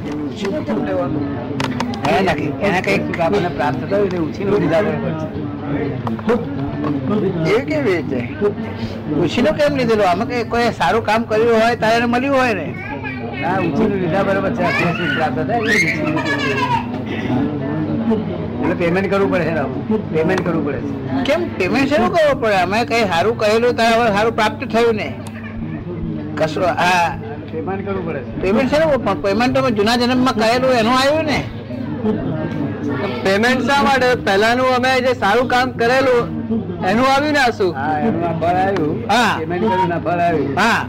ઉછીનું કેમ લેવાનું એને કંઈક આપણને પ્રાપ્ત થયું એટલે ઉછીનું લીધા એ કેવી રીતે ઉછીનું કેમ લીધેલું અમે કઈ કોઈ સારું કામ કર્યું હોય તારે મળ્યું હોય ને ના ઉછીનું લીધા બરાબર છે પ્રાપ્ત થાય પેમેન્ટ કરવું પડે પેમેન્ટ કરવું પડે કેમ પેમેન્ટ શેનું કરવું પડે અમે કઈ સારું કહેલું તારે સારું પ્રાપ્ત થયું ને કશું આ પેમેન્ટ કરવું પડે પેમેન્ટ છે પેમેન્ટ તમે જૂના જન્મમાં કહેલું એનું આવ્યું ને? પેમેન્ટ શા માટે? પહેલાનું અમે જે સારું કામ કરેલું એનું આવ્યું ને શું હા એનું ફળ આવ્યું. હા. પેમેન્ટ કર્યું ના ફળ આવ્યું. હા.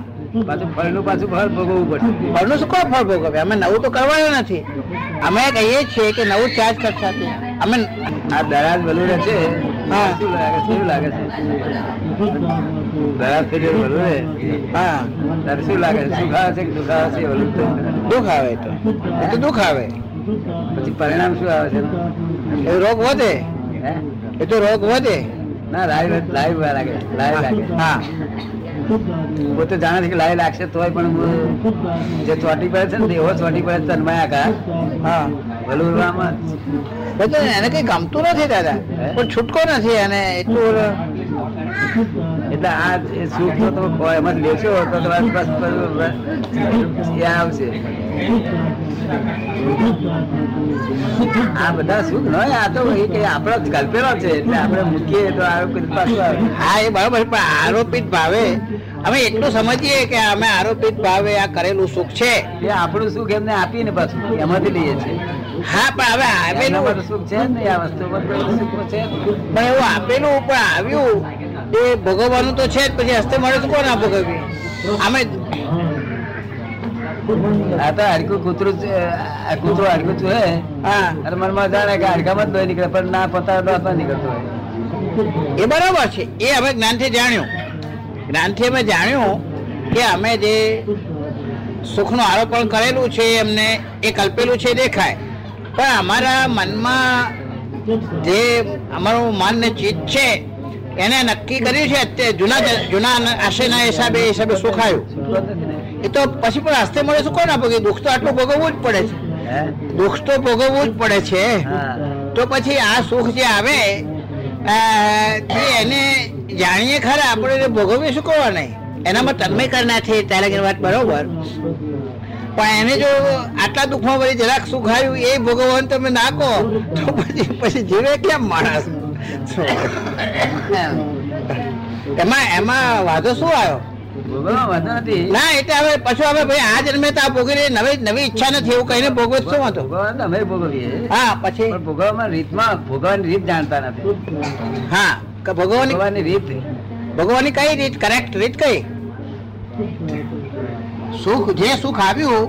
પાછું ફળનું પાછું ફળ ભોગવવું પડશે. ફળનું શું કોણ ફળ ભોગવે? અમે નવું તો કરવાનું નથી. અમે કહીએ છીએ કે નવું ચાર્જ કરતા. અમે આ દરાજ બલુરે છે. શું લાગે છે? શું લાગે છે? સુખ આવે છે કે દુઃખ આવે છે. દુઃખ આવે તો. દુઃખ આવે. પછી પરિણામ શું આવે છે? એ રોગ વધે. એ તો રોગ વધે. ના લાઈવ લાઈવ લાગે. લાઈવ લાગે. હા. પોતે જાણે છે કે લાય લાગશે તોય પણ જે ચોટી પડે છે ને એવો ચોટી પડે તન્માયા કા હા બલુરામાં એને કઈ ગમતું નથી દાદા પણ છૂટકો નથી અને એટલું એટલે આ સુખ તો તમે એમાં જ લેશો તો તમારે આવશે. આ બધા સુખ ન આ તો એ કઈ આપણો કલ્પેલો છે એટલે આપણે મૂકીએ તો આ કોઈ પાછું આવે. હા એ બરાબર પણ આરોપિત ભાવે. અમે એટલું સમજીએ કે અમે આરોપિત ભાવે આ કરેલું સુખ છે. એ આપણું સુખ એમને આપીને પાછું એમાંથી લઈએ છીએ. હા પણ હવે આવેલું સુખ છે ને આ વસ્તુ તો સુખ છે પણ એવું આપેલું પણ આવ્યું. એ ભોગવવાનું તો છે જ પછી હસ્તે મળે તો કોણ ના ભોગવી અમે આ તો હાડકું કૂતરું કૂતરું હાડકું છે હા? અને મનમાં જાણે કે હાડકામાં જ લોહી નીકળે પણ ના પતાવે તો હાથમાં નીકળતો હોય. એ બરાબર છે. એ અમે જ્ઞાનથી જાણ્યું. જ્ઞાનથી અમે જાણ્યું કે અમે જે સુખનું આરોપણ કરેલું છે એમને એ કલ્પેલું છે દેખાય. પણ અમારા મનમાં જે અમારું મન ને ચિત્ત છે એને નક્કી કર્યું છે અત્યારે જૂના જૂના આશયના હિસાબે હિસાબે સુખ આવ્યું સુખ જ નથી ને એ તો પછી પણ હસ્તે મળે શું કોણ ભોગી કે દુઃખ તો આટલું ભોગવવું જ પડે છે. દુઃખ તો ભોગવવું જ પડે છે. તો પછી આ સુખ જે આવે તે એને જાણીએ ખરા આપણે ભોગવીએ શું કરવા નહીં? એનામાં તન્મય ત્યારે કે વાત બરોબર. પણ એને જો આટલા દુઃખમાં વળી જરાક સુખ આવ્યું એ ભોગવવાનું તમે નાખો તો પછી પછી જીવે કેમ માણસ? એમાં એમાં વાંધો શું આવ્યો? ના એટલે હવે પછી હવે ભાઈ આ જન્મે તો ભોગવી નવી નવી ઈચ્છા નથી એવું કહીને ભોગવે શું વાંધો? અમે ભોગવીએ. હા પછી? ભોગવવામાં રીતમાં ભોગવવાની રીત જાણતા નથી. હા કે ભગવાનની ભોગવવાની રીત ભગવાનની કઈ રીત? કરેક્ટ રીત કઈ? સુખ જે સુખ આવ્યું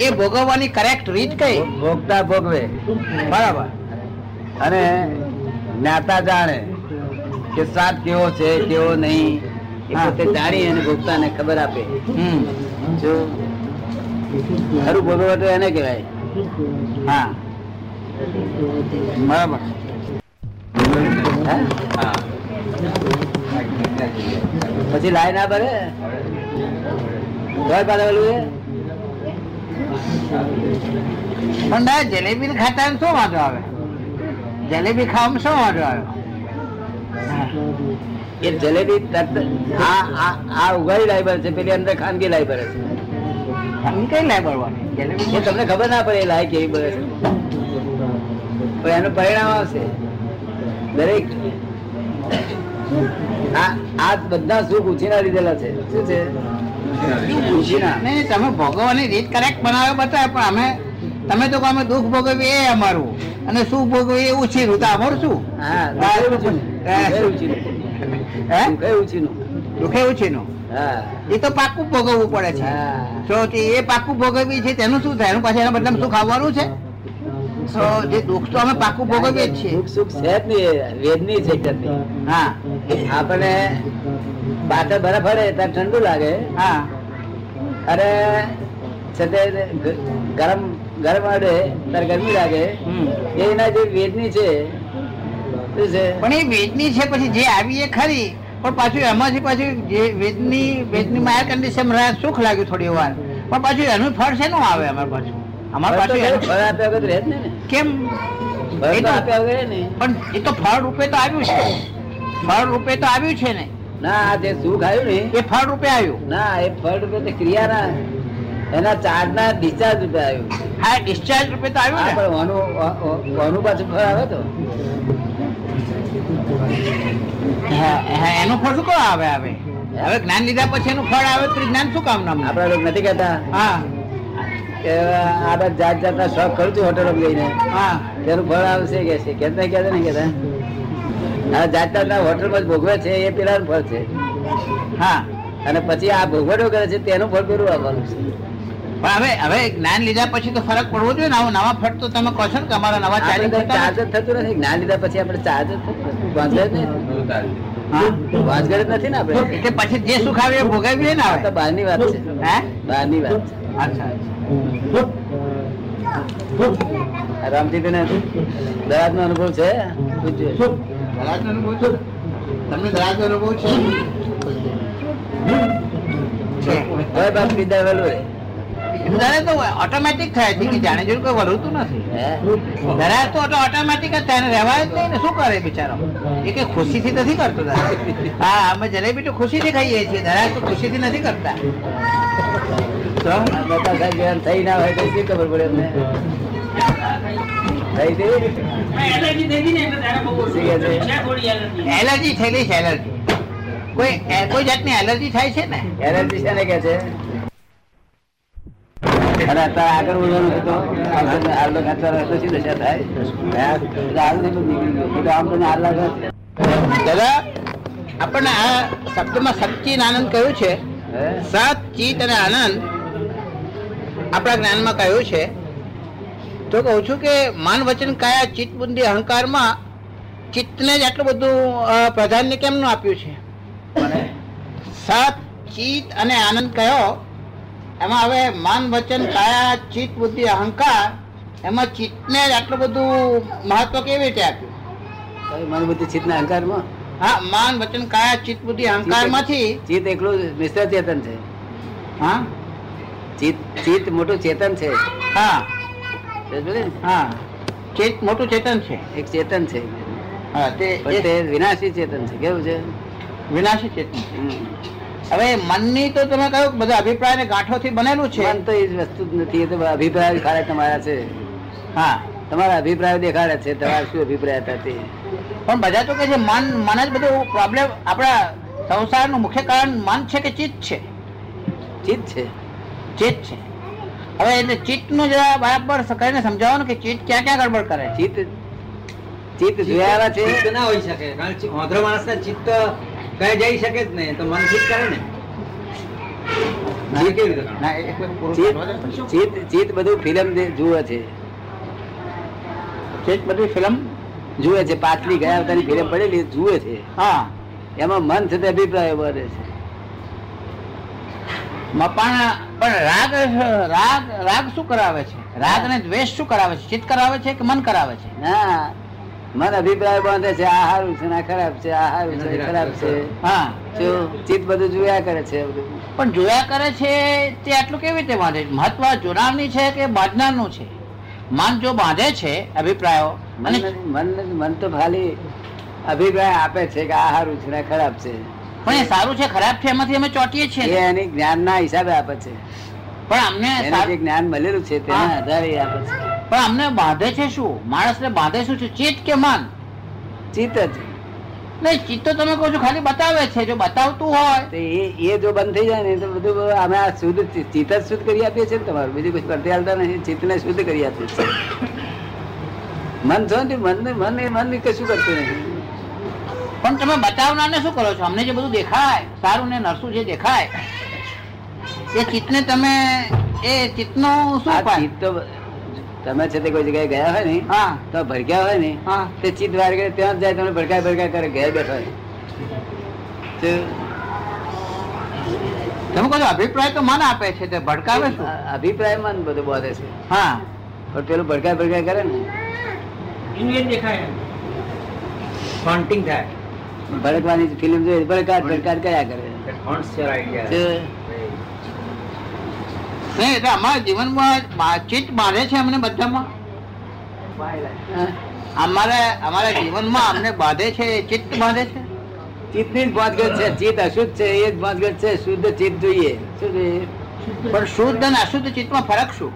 એ ભોગવવાની કરેક્ટ રીત કઈ? ભોગતા ભોગવે. બરાબર. અને જ્ઞાતા જાણે કે સાત કેવો છે કેવો નહીં એ. પોતે જાણી અને ભોગતાને ખબર આપે. હમ. જો ખરું ભોગવવા તો એને કહેવાય. હા. બરાબર? પછી લાય ના ભરે? ઘર એ? પણ ના જલેબી ખાતા શું વાંધો આવે? જલેબી ખાવામાં શું વાંધો આવ્યો? એ જલેબી આ આ આ ઉઘાડી લાઈબર છે પેલી અંદર ખાનગી લાઈબર છે કઈ લાઈબર વાળી? જલેબી તમને ખબર ના પડે એ લાયક એવી બને છે. પણ એનું પરિણામ આવશે. દરેક આ બધા સુખ ઉછીના લીધેલા છે. શું છે? તમે ભોગવવાની રીત કરેક્ટ બનાવ્યો બતાવે પણ અમે તમે તો અમે દુઃખ ભોગવીએ એ અમારું. અને સુખ ભોગવીએ એ ઉછીનું તો અમારું શું? હા દુઃખે ઉછીનું. એ તો પાકું ભોગવવું પડે છે. તો એ પાકું ભોગવવી છે તેનું શું થાય? એનું પાછું એના બદલામાં સુખ આવવાનું છે? જે દુઃખ તો અમે પાકું ભોગવીએ જ છીએ. સુખ છે જ નહીં વેદની છે. હા. આપણે પાછળ બરફ હરે ત્યારે ઠંડુ લાગે. હા. અરે છે ગરમ ગરમ અડે ત્યારે ગરમી લાગે. એના જે વેદની છે પણ એ વેદની છે પછી જે આવી એ ખરી પણ પાછું એમાંથી પાછું જે વેદની વેદની માયા કન્ડિશન સુખ લાગ્યું થોડી વાર. પણ પાછું એનું ફળ છે આવે અમારે પાછું? અમારે પાછું ને કેમ? ને. પણ એ તો ફળ રૂપે તો આવ્યું છે. ફળ રૂપે તો આવ્યું છે ને. ના આ જે સુખ આવ્યું ને એ ફળ રૂપે આવ્યું. ના એ ફળ રૂપે તો ક્રિયાના એના ચાર્જ ના ડિસ્ચાર્જ રૂપે આવ્યું. હા ડિસ્ચાર્જ રૂપે તો આવ્યું પણ ઓનું ઓનું પાછું ફળ આવે તો? હા, એનું ફળ શું કામ આવે આવે? હવે જ્ઞાન લીધા પછી એનું ફળ આવે તો જ્ઞાન શું કામ નામ આપડા લોકો નથી કહેતા. હા. કે આ બધા જાત જાતના શોખ કરું છું હોટલો લઈને હા. તેનું ફળ આવશે કે છે? કેતા કહેતા નહીં કહેતા. આ જાત જાતના હોટલમાં જ ભોગવે છે એ પેલાનું ફળ છે. હા. અને પછી આ ભોગવટો કરે છે તેનું ફળ પેલું આવવાનું છે. પણ હવે હવે જ્ઞાન લીધા પછી તો ફરક પડવો જોઈએ ને. આવું નવા ફટ તો તમે કહો છો ને કે અમારા નવા ચાર્જ ચાર્જ જ થતું નથી. જ્ઞાન લીધા પછી આપણે ચાર્જ જ થતું નથી ને આપણે? કે પછી જે સુખ આવે એ ભોગવીએ ને આવે તો બહારની વાત છે. હે? બહારની વાત છે. અચ્છા રામજી રામચંદ્ર દરાજ નો અનુભવ છે? અનુભવ છે? તમને દરાજનો અનુભવ છે? હવે બાપ વિદ્યા વેલું રે દરાજ તો ઓટોમેટિક થાય છે કે જાણે જોઈને કોઈ વળતું નથી. ધરાય તો ઓટોમેટિક જ થાય રહેવાય જ નહીં ને શું કરે બિચારો? એ કે ખુશીથી નથી કરતો હા અમે જલેબી તો ખુશીથી ખાઈએ છીએ ધરાય તો ખુશીથી નથી કરતા. થઈ ના હોય તો? શી ખબર પડે અમને? એલર્જી થયેલી છે એલર્જી. કોઈ કોઈ જાતની એલર્જી થાય છે ને? એલર્જી છે ને કે છે? અને અત્યારે આગળ વધવાનું છે તો આગળ ખાતા તો શી દશા થાય. આમ તમને લાગે દાદા આપણને આ શબ્દમાં સચિન આનંદ કહ્યું છે? સાત ચિત અને આનંદ આપણા જ્ઞાનમાં કહ્યું છે? તો કહું છું કે માન વચન કયા ચિત્ત બુદ્ધિ અહંકારમાં ચિત્તને જ આટલું બધું પ્રાધાન્ય કેમનું આપ્યું છે? સત ચિત્ત અને આનંદ કયો? એમાં હવે માન વચન કાયા ચિત્ત બુદ્ધિ અહંકાર એમાં ચિત્તને આટલું બધું મહત્વ કેવી રીતે આપ્યું? મન બુદ્ધિ ચિત્તના અહંકારમાં? હા માન વચન કાયા ચિત્ત બુદ્ધિ અહંકારમાંથી ચિત્ત એકલું મિશ્ર ચેતન છે. હા? ચિત્ત ચિત્ત મોટું ચેતન છે. હા. હા. ચેત મોટું ચેતન છે. એક ચેતન છે. હા તે વિનાશી ચેતન છે. કેવું છે? વિનાશી ચેતન. હવે મનની તો તમે કહ્યું બધા અભિપ્રાય ને ગાંઠોથી બનેલું છે. મન તો એ જ વસ્તુ જ નથી એ તો અભિપ્રાય ખાલી તમારા છે. હા. તમારા અભિપ્રાય દેખાડે છે તમારા શું અભિપ્રાય હતા તે. પણ બધા તો કે છે મન મન જ બધું પ્રોબ્લેમ આપણા સંસારનું મુખ્ય કારણ મન છે કે ચિત્ત છે? ચિત્ત છે. ચિત્ત છે. હવે એટલે ચિત્તનું જરા બરાબર કરીને સમજાવવાનું કે ચિત્ત ક્યાં ક્યાં ગડબડ કરે ચિત્ત ચિત્ત જોયા છે ના હોઈ શકે. કારણ કે વાંધો ચિત્ત કઈ જઈ શકે જ નહીં તો મન ચિત કરે ને? ના ચિત્ત બધું ફિલ્મ જુએ છે. ચિત બધી ફિલ્મ? જુએ છે પાછલી ગયા વખતની ફિલ્મ પડેલી જુએ છે. હા. એમાં મન છે તે અભિપ્રાય બને છે. મપાણા પણ રાગ રાગ રાગ શું કરાવે છે? રાગ અને દ્વેષ શું કરાવે છે? ચિત્ત કરાવે છે કે મન કરાવે છે? ના. મન અભિપ્રાય બાંધે છે આ સારું છે ને ખરાબ છે આ સારું છે ખરાબ છે. હા ચિત્ત બધું જોયા કરે છે પણ જોયા કરે છે તે આટલું કેવી રીતે બાંધે? છે મહત્વ જોનારની છે કે બાંધનારનું છે? મન જો બાંધે છે અભિપ્રાયો મન મન તો ખાલી અભિપ્રાય આપે છે કે આ સારું છે ને ખરાબ છે. પણ એ સારું છે ખરાબ છે એમાંથી અમે ચોંટીએ છીએ એની જ્ઞાનના હિસાબે આપે છે. પણ અમને જ્ઞાન મળેલું છે તેના આધારે આપે છે. પણ અમને બાંધે છે શું? માણસને બાંધે શું છે? ચિત્ત કે મન? ચિત્ત જ. નહીં ચિત્ત તો તમે કહો છો ખાલી બતાવે છે. જો બતાવતું હોય. તો એ એ જો બંધ થઈ જાય ને તો બધું અમે આ શુદ્ધ ચિત્ત જ શુદ્ધ કરી આપીએ છીએ ને તમારું. બીજું કશું કરતી હાલતા નથી ચિત્તને શુદ્ધ કરી આપીએ છીએ. મન છો ને મન મન એ મન કશું કરતું નથી. પણ તમે બતાવનારને શું કરો છો? અમને જે બધું દેખાય સારું ને નરસું જે દેખાય એ ચિત્તને તમે એ ચિત્તનું શું ચિત્ત તમે છે તે કોઈ જગ્યાએ ગયા હોય ને હા. તો ભડક્યા હોય ને હા. તે ચિત્ત વાર કરે ત્યાં જ જાય તમને ભડકાય ભડકાય કરે ઘેર બેઠો તમે કહો અભિપ્રાય તો મન આપે છે તે ભડકાવે શું? અભિપ્રાય મન બધું બોધે છે. હા. પણ પેલું ભડકાય ભડકાય કરે ને ફોન્ટિંગ થાય. ભડકવાની ફિલ્મ જોઈ ભડકાટ ભડકાટ કર્યા કરે. નહીં એટલે અમારા જીવનમાં ચિત્ત બાંધે છે અમને બધામાં? અમારે અમારા જીવનમાં અમને બાંધે છે ચિત્ત બાંધે છે. ચિત્તની જ ભાંતગઢ છે ચિત્ત અશુદ્ધ છે એ જ ભાંતગઢ છે શુદ્ધ ચિત્ત જોઈએ. શું જોઈએ પણ શુદ્ધ અને અશુદ્ધ ચિત્તમાં ફરક શું?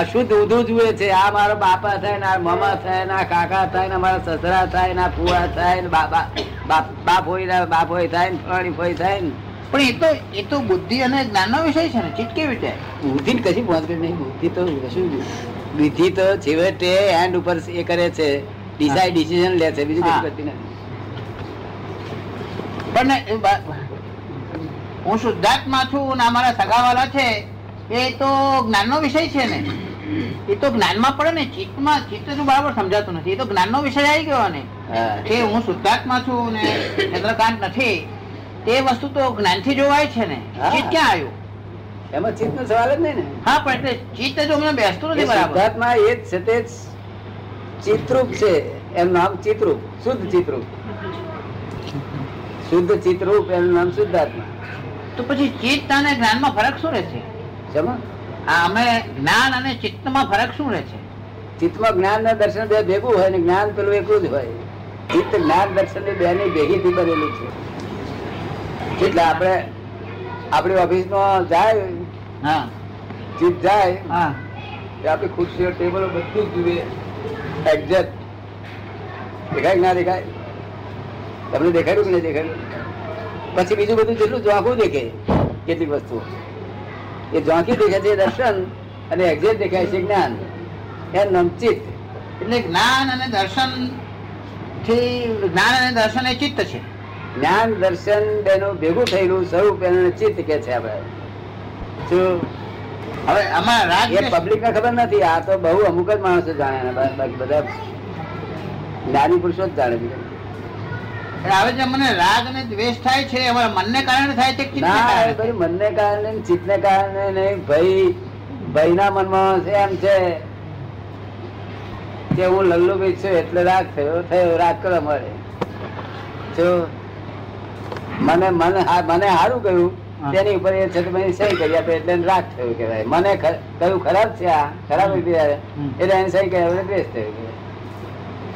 અશુદ્ધ ઉધું જુએ છે. આ મારો બાપા થાય ને આ મમા થાય ને આ કાકા થાય ને મારા સસરા થાય ને આ ફુવા થાય ને બાપા બાપ હોય બાપ હોય થાય ને ફલાણી ફોઈ થાય ને. પણ એ તો એ તો બુદ્ધિ અને જ્ઞાનનો વિષય છે ને ચિત્ત કેવી રીતે? બુદ્ધિ કશી પહોંચે નહીં બુદ્ધિ તો કશું બુદ્ધિ તો છેવટે હેન્ડ ઉપર એ કરે છે ડિસાઇડ ડિસિઝન લે છે બીજું કશું કરતી નથી. પણ હું શુદ્ધાત્મા છું ને અમારા સગાવાલા છે એ તો જ્ઞાનનો વિષય છે ને. એ તો જ્ઞાનમાં પડે ને ચિત્તમાં ચિત્ત તો બરાબર સમજાતું નથી. એ તો જ્ઞાનનો વિષય આવી ગયો ને. કે હું શુદ્ધાત્મા છું ને ચંદ્રકાંત નથી. તે વસ્તુ તો જ્ઞાનથી જોવાય છે ને. ચિત્ત ક્યાં આવ્યું? એમાં ચિત્ત નો સવાલ જ નહીં ને. હા પણ એટલે ચિત્ત જો હમણાં બેસતું નથી બરાબર. એ જ છે તે ચિત્રૂપ છે. એનું નામ ચિત્રૂપ શુદ્ધ ચિત્રૂપ. શુદ્ધ ચિત્રૂપ એનું નામ શુદ્ધાત્મા. તો પછી ચિત્ત અને જ્ઞાનમાં ફરક શું રહે છે સમજ આ અમે જ્ઞાન અને ચિત્તમાં ફરક શું રહે છે ચિત્તમાં જ્ઞાન ના દર્શન બે ભેગું હોય ને જ્ઞાન પેલું એકલું જ હોય. ચિત્ત જ્ઞાન દર્શન બે ની ભેગી થી બનેલું છે. એટલે આપણે આપણી ઓફિસમાં જાય હા. ચિત્ત જાય હા. આપણી ખુરશીઓ ટેબલો બધું જ જુએ એક્ઝેક્ટ દેખાય ના દેખાય? તમને દેખાયું કે નહીં દેખાયું પછી બીજું બધું જેટલું ઝોંકું દેખે કેટલીક વસ્તુ એ ઝોંકી દેખે છે દર્શન અને એક્ઝેક્ટ દેખાય છે જ્ઞાન. એ નમચિત. એટલે જ્ઞાન અને દર્શનથી જ્ઞાન અને દર્શન એ ચિત્ત છે. જ્ઞાન દર્શન બેનું ભેગું થયેલું સ્વરૂપ એનું ચિત્ત કે છે આપણે શું? હવે આમાં રાગ એ પબ્લિક ને ખબર નથી આ તો બહુ અમુક જ માણસો જાણે ને બાકી બધા જ્ઞાની પુરુષો જ જાણે હવે જે મને રાગ અને દ્વેષ થાય છે મનને કારણે થાય છે ના મનને કારણે ને ચિત્તને કારણે નહીં ભાઈ ભાઈના મનમાં એમ છે. કે હું લલ્લુભાઈ છું એટલે રાગ થયો થયો રાગ કરો મળે. જો મને મને મને સારું કહ્યું તેની ઉપર એ છે તો સહી કરી આપે એટલે રાગ થયું કહેવાય. મને કયું ખરાબ છે આ ખરાબ રીતે એટલે એને સહી કરી આપણે દ્વેષ થયું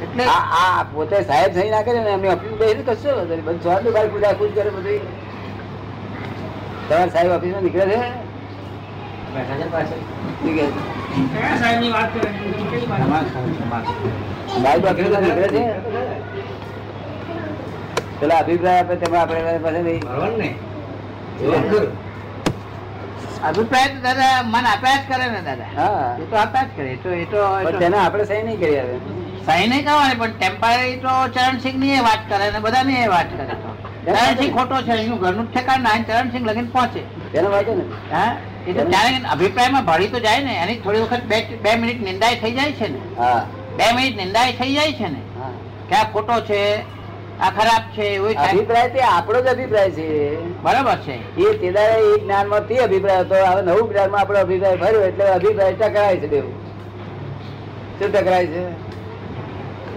એટલે આ આ પોતે સાહેબ સહી ના કરે ને એમની ઓફિસ બેસી કશો. બધું સ્વાદ બાર પૂજા ખુશ કરે બધી. તમારા સાહેબ ઓફિસમાં નીકળે છે? બેઠા છે? પાછળ. નીકળે છે. સાહેબ નીકળે છે? પેલા અભિપ્રાય આપે તેમાં આપણે પાસે નહીં. અભિપ્રાય તો દાદા મન આપ્યા જ કરે ને દાદા. હા. એ તો આપ્યા જ કરે તો એ તો એ પણ તો તેને આપણે સહી નહીં કરી આવે. સહી નહીં કરવાની પણ ટેમ્પરરી તો ચરણસિંહની એ વાત કરે ને બધાની એ વાત કરે તો. ચરણસિંહ ખોટો છે એનું ઘરનું ઠેકાણ ના ચરણસિંહ લગીન પહોંચે. તેનો વાંધો ને? હા? એ તો ત્યારે અભિપ્રાયમાં ભળી તો જાય ને એની થોડી વખત બે બે મિનિટ નિંદાય થઈ જાય છે ને. બે મિનિટ નિંદાય થઈ જાય છે ને. કે આ ખોટો છે આ ખરાબ છે અભિપ્રાય તે આપણો જ અભિપ્રાય છે. બરાબર છે. એ તેદારે એ જ્ઞાનમાં તે અભિપ્રાય હતો હવે નવું જ્ઞાનમાં આપણો અભિપ્રાય ભર્યો એટલે અભિપ્રાય ટકરાય છે બેવું શું ટકરાય છે?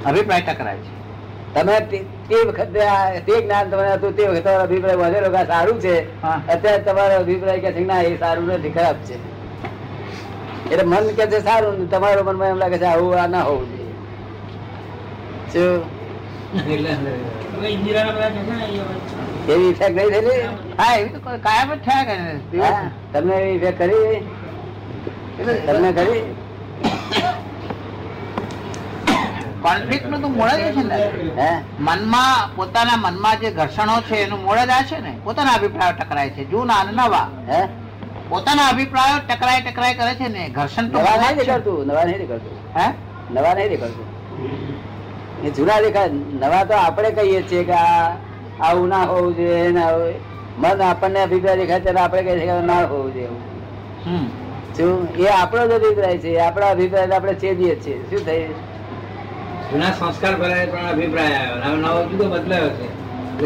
અભિપ્રાય ટકરાય છે. તમે તે- વખતે તે જ્ઞાન તમને હતું તે વખતે તમારો અભિપ્રાય વધેલો કે સારું છે? અત્યારે તમારો અભિપ્રાય કે છે ના એ સારું નથી ખરાબ છે. એટલે મન કે છે સારું તમારું મનમાં એમ લાગે છે આવું આ ના હોવું જોઈએ. શું? એવી ઇફેક્ટ નહીં થયેલી? હા એવી તો કાયમ જ થયા કરે. તમને એવી ઇફેક્ટ કરી? તમને કરી? કોન્ફ્લિક્ટનું તો મૂળ જ છે ને હે? મનમાં પોતાના મનમાં જે ઘર્ષણો છે એનું મૂળ જ આ છે ને? પોતાના અભિપ્રાયો ટકરાય છે. જૂના અને નવા. હે? પોતાના અભિપ્રાયો ટકરાય ટકરાય કરે છે ને? ઘર્ષણ તો નવા નહીં કરતું નવા નહીં કરતું હે? નવા નહીં દેખાડતું. એ જૂના દેખાય. નવા તો આપણે કહીએ છીએ કે આ આવું ના હોવું જોઈએ ના હોય. મન આપણને અભિપ્રાય દેખાય ત્યારે આપણે કહીએ છીએ ના હોવું જોઈએ. શું? એ આપણો જ અભિપ્રાય છે. આપણા અભિપ્રાય આપણે છેદીએ છીએ. શું થયું? જૂના સંસ્કાર ભરાય પણ અભિપ્રાય આવ્યો. નવો જુદો બદલાયો છે.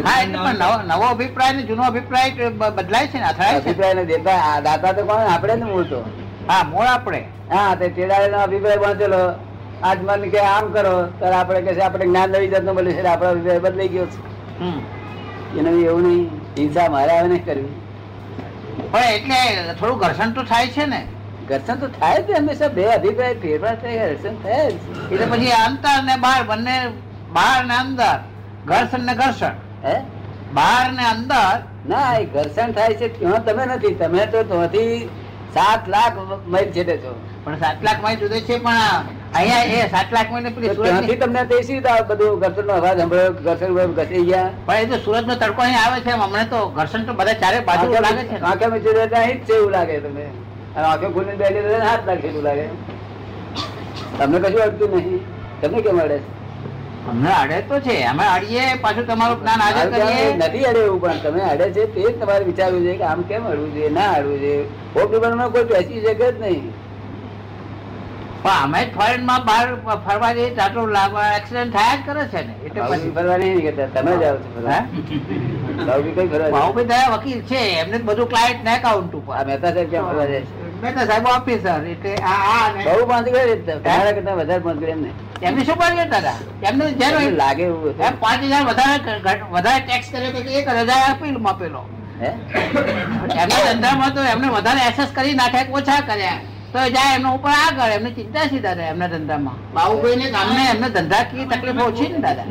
હા એટલે પણ નવો નવો અભિપ્રાય ને જૂનો અભિપ્રાય બદલાય છે ને? અભિપ્રાય ને દેતા આ દાતા તો કોણ? આપણે જ મૂળ તો. હા મૂળ આપણે. હા તે તેદાળે નો અભિપ્રાય વાંચેલો આજ મન કે આમ કરો. તો આપણે કે છે આપણે જ્ઞાન નવી જાતનું મળ્યું છે આપણો વિવેક બદલાઈ ગયો છે. એને એવું નહીં. હિંસા મારે આવે નહીં કરવી. પણ એટલે થોડું ઘર્ષણ તો થાય છે ને. ઘર્ષણ તો થાય છે હંમેશા બે અભિપ્રાય ફેરફાર થાય ઘર્ષણ થાય જ. એટલે પછી અંતર ને બહાર બંને બહાર ને અંદર ઘર્ષણ ને ઘર્ષણ. હે? બહાર ને અંદર. ના એ ઘર્ષણ થાય છે ત્યાં તમે નથી. તમે તો ત્યાંથી સાત લાખ માઇલ છેડે છો. પણ સાત લાખમાં જુદે છે પણ અહીંયા એ સાત લાખમાં પેલી સુરત તમને દેશી શી રીતે આ બધું અવાજ સાંભળ્યો? ઘર્ષણ ઘસી ગયા? પણ એ તો સુરત નો તડકો અહીં આવે છે હમણે તો ઘર્ષણ તો બધા ચારે બાજુ લાગે છે. આંખે મેં દેતા અહીં જ છે એવું લાગે તમને. અને આંખે ખોલીને બેઠી રહેતા હાથ લાગે એવું લાગે. તમને કશું અડતું નહીં. તમને કેમ અડે? છે? અમને અડે તો છે અમે અડીએ પાછું તમારું જ્ઞાન હાજર કરીએ. નથી અડે એવું પણ તમે અડે છે તે જ તમારે વિચારવું છે કે આમ કેમ અડવું જોઈએ ના અડવું જોઈએ ભોગ કોઈ બેસી શકે જ નહીં. પણ અમે ફોરેનમાં બહાર ફરવા જઈએ ટાટો લાગવા એક્સિડન્ટ થયા જ કરે છે ને. એટલે પછી ફરવા નહીં નીકળતા તમે છો. કઈ ફરવા જાય? ભાઉભાઈ દયા વકીલ છે એમને બધું ક્લાયન્ટ ને એકાઉન્ટ ઉપર. મહેતા સાહેબ ક્યાં ફરવા જાય છે? મેં સાહેબ ઓફિસર એટલે આ આ બહુ પાંચ કરે તમારા કરતા વધારે પાંચ કરે એમને. એમને શું કર્યું દાદા એમને જેનો લાગે એમ પાંચ હજાર વધારે વધારે ટેક્સ કર્યો તો એક હજાર આપેલું. માપેલો હે? એમના ધંધામાં તો એમને વધારે એસેસ કરી નાખે ઓછા કર્યા. તો જાય એમનો ઉપર આગળ એમને ચિંતા છે દાદા એમના ધંધામાં. બાબુભાઈ ને ગામને એમને ધંધા કી તકલીફ ઓછી ને દાદા.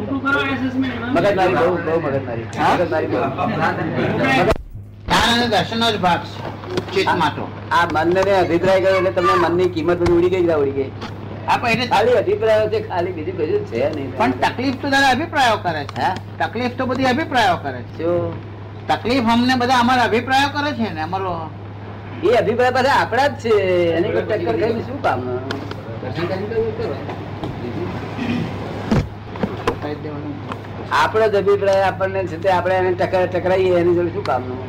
જ ભાગ છે આ ને અભિપ્રાય કર્યો એટલે તમને મનની કિંમત બધી ઉડી ગઈ ઉડી ગઈ. ખાલી અભિપ્રાયો છે ખાલી બીજું કશું છે નહીં. પણ તકલીફ તો દાદા અભિપ્રાયો કરે છે. તકલીફ તો બધી અભિપ્રાયો કરે છે. તકલીફ અમને બધા અમારા અભિપ્રાયો કરે છે ને અમારો એ અભિપ્રાય પાછા આપણા જ છે. એની કોઈ ટક્કર ખાઈને શું કામ? આપણો જ અભિપ્રાય આપણને છે તે આપણે એને ટકર ટકરાઈએ, એની જોડે શું કામનું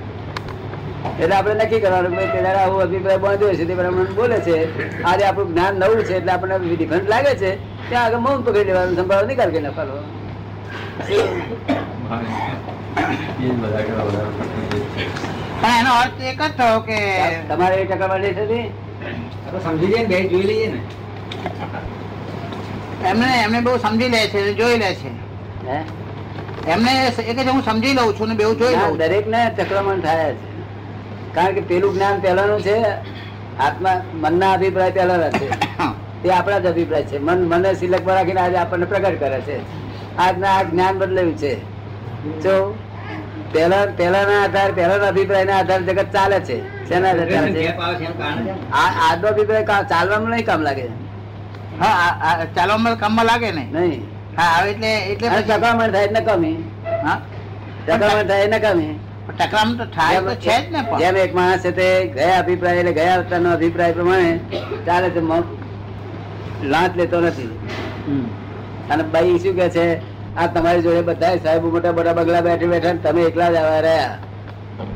એટલે આપણે નક્કી કરવાનું કે પેલા આવું અભિપ્રાય બાંધ્યો છે તે પ્રમાણે બોલે છે. આજે આપણું જ્ઞાન નવું છે એટલે આપણને ડિફરન્ટ લાગે છે. ત્યાં આગળ મૌન પકડી લેવાનું, સંભાળ, નિકાલ કરી નાખવાનો પણ એનો અર્થ એક જ થયો કે તમારે એ ટકા માટે છે સમજી લઈએ ને બે જોઈ લઈએ ને. એમને એમને બહુ સમજી લે છે જોઈ લે છે. હે? એમને એ કે છે હું સમજી લઉં છું ને બેઉ જોઈ લઉં. દરેક ને ચક્રમણ થાય છે. કારણ કે પેલું જ્ઞાન પહેલાનું છે આત્મા મનના અભિપ્રાય પહેલાના છે. તે આપણા જ અભિપ્રાય છે. મન મને સિલકમાં રાખીને આજે આપણને પ્રગટ કરે છે. આજના આ જ્ઞાન બદલાયું છે. જો પહેલા પહેલાના આધાર પહેલાના અભિપ્રાયના આધાર જગત ચાલે છે. શેના ચાલે આજનો અભિપ્રાય ચાલવામાં નહીં કામ લાગે? હા ચાલવામાં કામમાં લાગે ને નહીં. હા એટલે એટલે ચકામણ થાય એટલે કમી. હા? ચકામણ થાય એટલે ટકરામ તો થાય તો છે જ ને જેમ એક માણસ છે તે ગયા અભિપ્રાય એટલે ગયા અવતારનો અભિપ્રાય પ્રમાણે ચાલે છે લાંચ લેતો નથી. અને બાઈ શું કે છે? આ તમારી જોડે બધા સાહેબ મોટા મોટા બગલા બેઠે બેઠા તમે એકલા જ આવ્યા રહ્યા.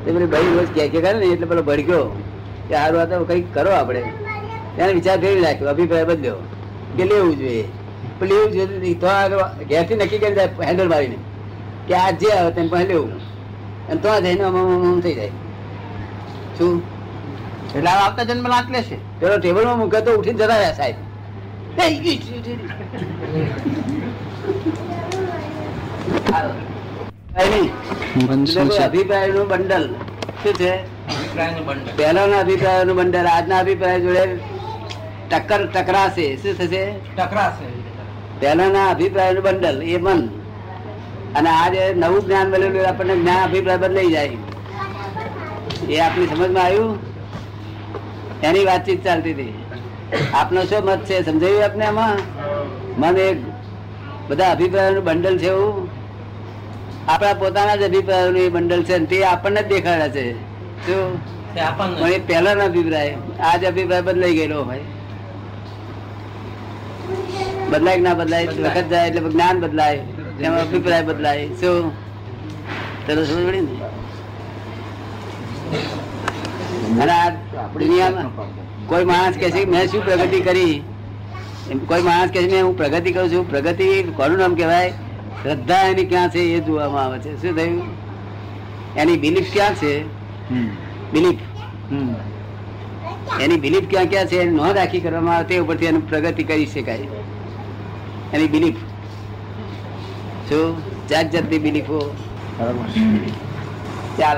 તે પેલી બાઈ રોજ કે કરે ને, એટલે પેલો ભડક્યો કે આ તો કંઈક કરો આપણે. એને વિચાર કરી નાખ્યો, અભિપ્રાય બદલ્યો. કે લેવું જોઈએ. પણ લેવું જોઈએ. તો આગળ ઘેરથી નક્કી કરી જાય હેન્ડલ મારીને. કે આ જે આવે તેને પણ લેવું. અને તો જઈને આમ થઈ જાય. શું? એટલે આવતા જન્મ લાંચ લેશે. પેલો ટેબલમાં મૂકે તો ઉઠીને જતા રહ્યા સાહેબ. અભિપ્રાયનું બંડલ. શું છે? પહેલાના અભિપ્રાયનું બંડલ આજના અભિપ્રાય જોડે ટક્કર ટકરાશે. શું થશે? ટકરાશે. પહેલાના અભિપ્રાયનું બંડલ એ મન અને આજે નવું જ્ઞાન મળેલું આપણને જ્ઞાન અભિપ્રાય બદલાઈ જાય. એ આપણી સમજમાં આવ્યું? એની વાતચીત ચાલતી હતી. આપનો શું મત છે? સમજાયું આપને આમાં? મન એક બધા અભિપ્રાયોનું બંડલ છે એવું? આપણા પોતાના જ અભિપ્રાયોનું એ બંડલ છે તે આપણને જ દેખાડે છે. શું પણ એ પહેલાનો અભિપ્રાય આજ અભિપ્રાય બદલાઈ ગયેલો ભાઈ બદલાય કે ના બદલાય વખત જાય એટલે જ્ઞાન બદલાય એમાં અભિપ્રાય બદલાય. શું તરત સમજ ને? અને આ દુનિયામાં કોઈ માણસ કહે છે મેં શું પ્રગતિ કરી? કોઈ માણસ કહે છે હું પ્રગતિ કરું છું. પ્રગતિ કોનું નામ કહેવાય? શ્રદ્ધા એની ક્યાં છે એ જોવામાં આવે છે. શું થયું? એની બિલીફ ક્યાં છે? બિલીફ. એની બિલીફ ક્યાં ક્યાં છે એની નોંધ આખી કરવામાં આવે તે ઉપરથી એની પ્રગતિ કરી શકાય. એની બિલીફ શું? જાત જાતની બિલીફો ચાલ.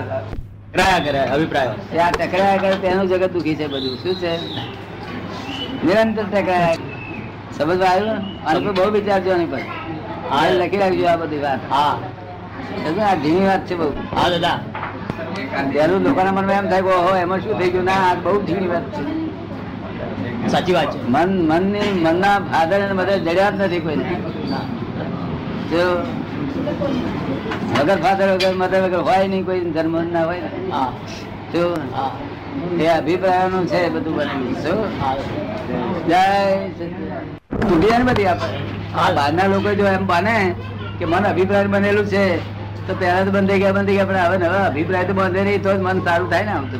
ટકરાયા કરે અભિપ્રાય. ત્યાં ટકરાયા કરે તેનું જગત દુખી છે બધું. શું છે? નિરંતર ટકરાયા સમજવા આવ્યું? આની બહુ વિચારજો નહીં પર. આ લખી રાખજો આ બધી વાત. હા? આ ધીમી વાત છે બહુ. હા દાદા. પેલું લોકોના મનમાં એમ થાય ઓહો એમાં શું થઈ ગયું? ના આ બહુ ધીમી વાત છે. સાચી વાત છે. મન મનની મનના ફાધર અને બધા જડ્યા જ નથી કોઈ. જો વગર ફાધર વગર મધર વગર હોય નહીં કોઈ ધર્મ ના હોય. હા. જો હા. એ અભિપ્રાયનું છે બધું બનેલું જય ને બધી આપણે આ બહારના લોકો જો એમ બને કે મન અભિપ્રાય બનેલું છે તો પહેલા તો બંધ ગયા બંધ ગયા પણ હવે નવા અભિપ્રાય તો બંધે નહીં તો જ મન સારું થાય ને આમ તો.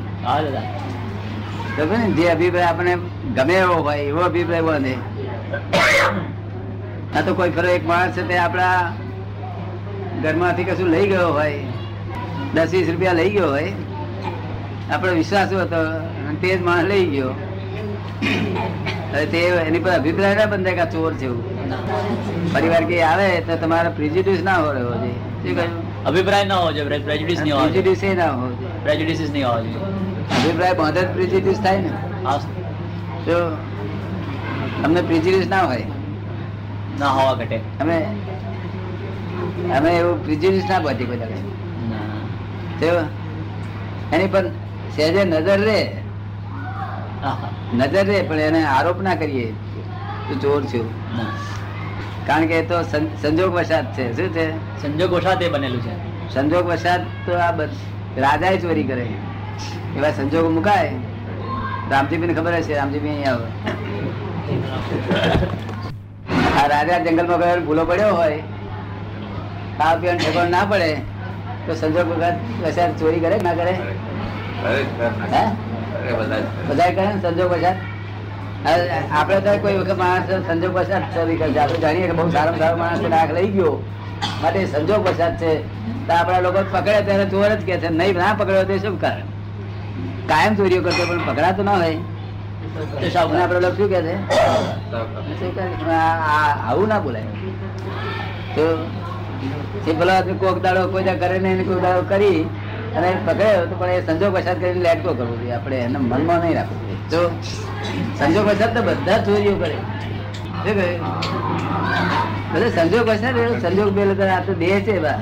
ને? જે અભિપ્રાય આપણને ગમે એવો હોય એવો અભિપ્રાય બંધે આ તો કોઈ ખરો એક માણસ છે તે આપણા ઘરમાંથી કશું લઈ ગયો હોય દસ વીસ રૂપિયા લઈ ગયો હોય આપણો વિશ્વાસ હતો તે જ માણસ લઈ ગયો. તે એની પર અભિપ્રાય ના બંધાય કે ચોર છે પરિવાર કે આવે તો તમારે પ્રિજિડ્યુસ ના હોવો જોઈએ શું કહ્યું? અભિપ્રાય ન હોવો જોઈએ પ્રેજ્યુડિસ નહીં હોવો પ્રેજ્યુડિસ ના હોવો જોઈએ. પ્રેજ્યુડિસ નહીં હોવો જોઈએ. અભિપ્રાય બાંધે જ પ્રિજિડ્યુસ થાય ને. તમને અમને પ્રિજિડ્યુસ ના હોય? ના હોવા ઘટે. અમે અમે એવું પ્રિજિડ્યુસ ના બાંધી બધા. એની પર સહેજે નજર રે. નજર રે પણ એને આરોપ ના કરીએ. તું ચોર છું. કારણ કે એ તો સંજોગ વસાદ છે. શું છે? સંજોગ વસાત એ બનેલું છે. સંજોગ વશાત તો આ રાજા રાજાએ ચોરી કરે. એવા સંજોગો મુકાય. રામજીભાઈ ખબર હશે રામજીભાઈ અહીંયા આવે. આ રાજા જંગલમાં ગયો ભૂલો પડ્યો હોય ખાવા પીવાનું ઠેકાણું ના પડે તો સંજોગ વસાત ચોરી કરે ના કરે? બધા કરે ને સંજોગ વસાત. આપણે તો કોઈ વખત માણસ સંજોગ વસાત ચોરી કરે છે જાણીએ કે બહુ સારો સારો માણસ છે, લઈ ગયો. માટે સંજોગ વસાત છે. તો આપણા લોકો પકડે ત્યારે ચોર જ કે છે નહીં ના પકડ્યો તો શું કારણ? કાયમ ચોરીઓ કરતો પણ પકડાતો ના હોય. આપડે લોકો શું કે છે? કહે? આવું ના બોલાય. તો એ આદમી કોક દાડો કોઈ કરે ને કોઈ દાડો કરી. અને પકડ્યો તો પણ એ સંજોગ વસાત કરીને લેટકો કરવો જોઈએ. આપણે એને મનમાં નહીં રાખવું જોઈએ. જો સંજોગ વસાત તો બધા ચોરીઓ કરે. શું કહે? સંજોગ વસાત સંજોગ બે લોકો આ તો દેહ છે બા?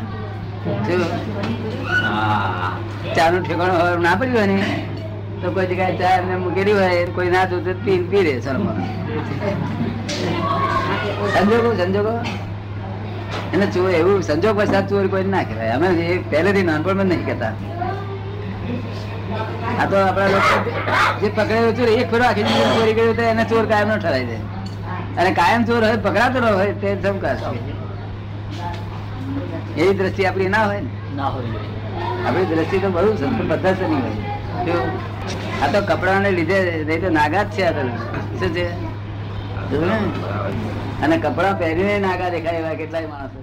ચાનું ઠેકાણું ના પડ્યું હોય ને, તો કોઈ જગ્યાએ ચા એમને મૂકેલી હોય કોઈ ના જોતું પી પી રે શરમમાં સંજોગો સંજોગો. એને ચોર એવું સંજોગ વસાત ચોર કોઈ ના કહેવાય. અમે એ પહેલેથી નાનપણમાં નહીં કહેતા. આ તો આપણા લોકો જે પકડેલો ચોર એક ફેરો આખી જિંદગી ચોરી કર્યો તો એને ચોર કાયમ નો ઠરાય દે. અને કાયમ ચોર હોય પકડાતો ન હોય તે સમકાર એવી દ્રષ્ટિ આપણી ના હોય ને? ના હોય. આપણી દ્રષ્ટિ તો બહુ સંત પદ્ધતિની હોય. આ તો કપડાને લીધે નહીં તો નાગા જ છે આ તો. શું છે? અને કપડા પહેરીને નાગા દેખાય એવા કેટલાય માણસો. છે.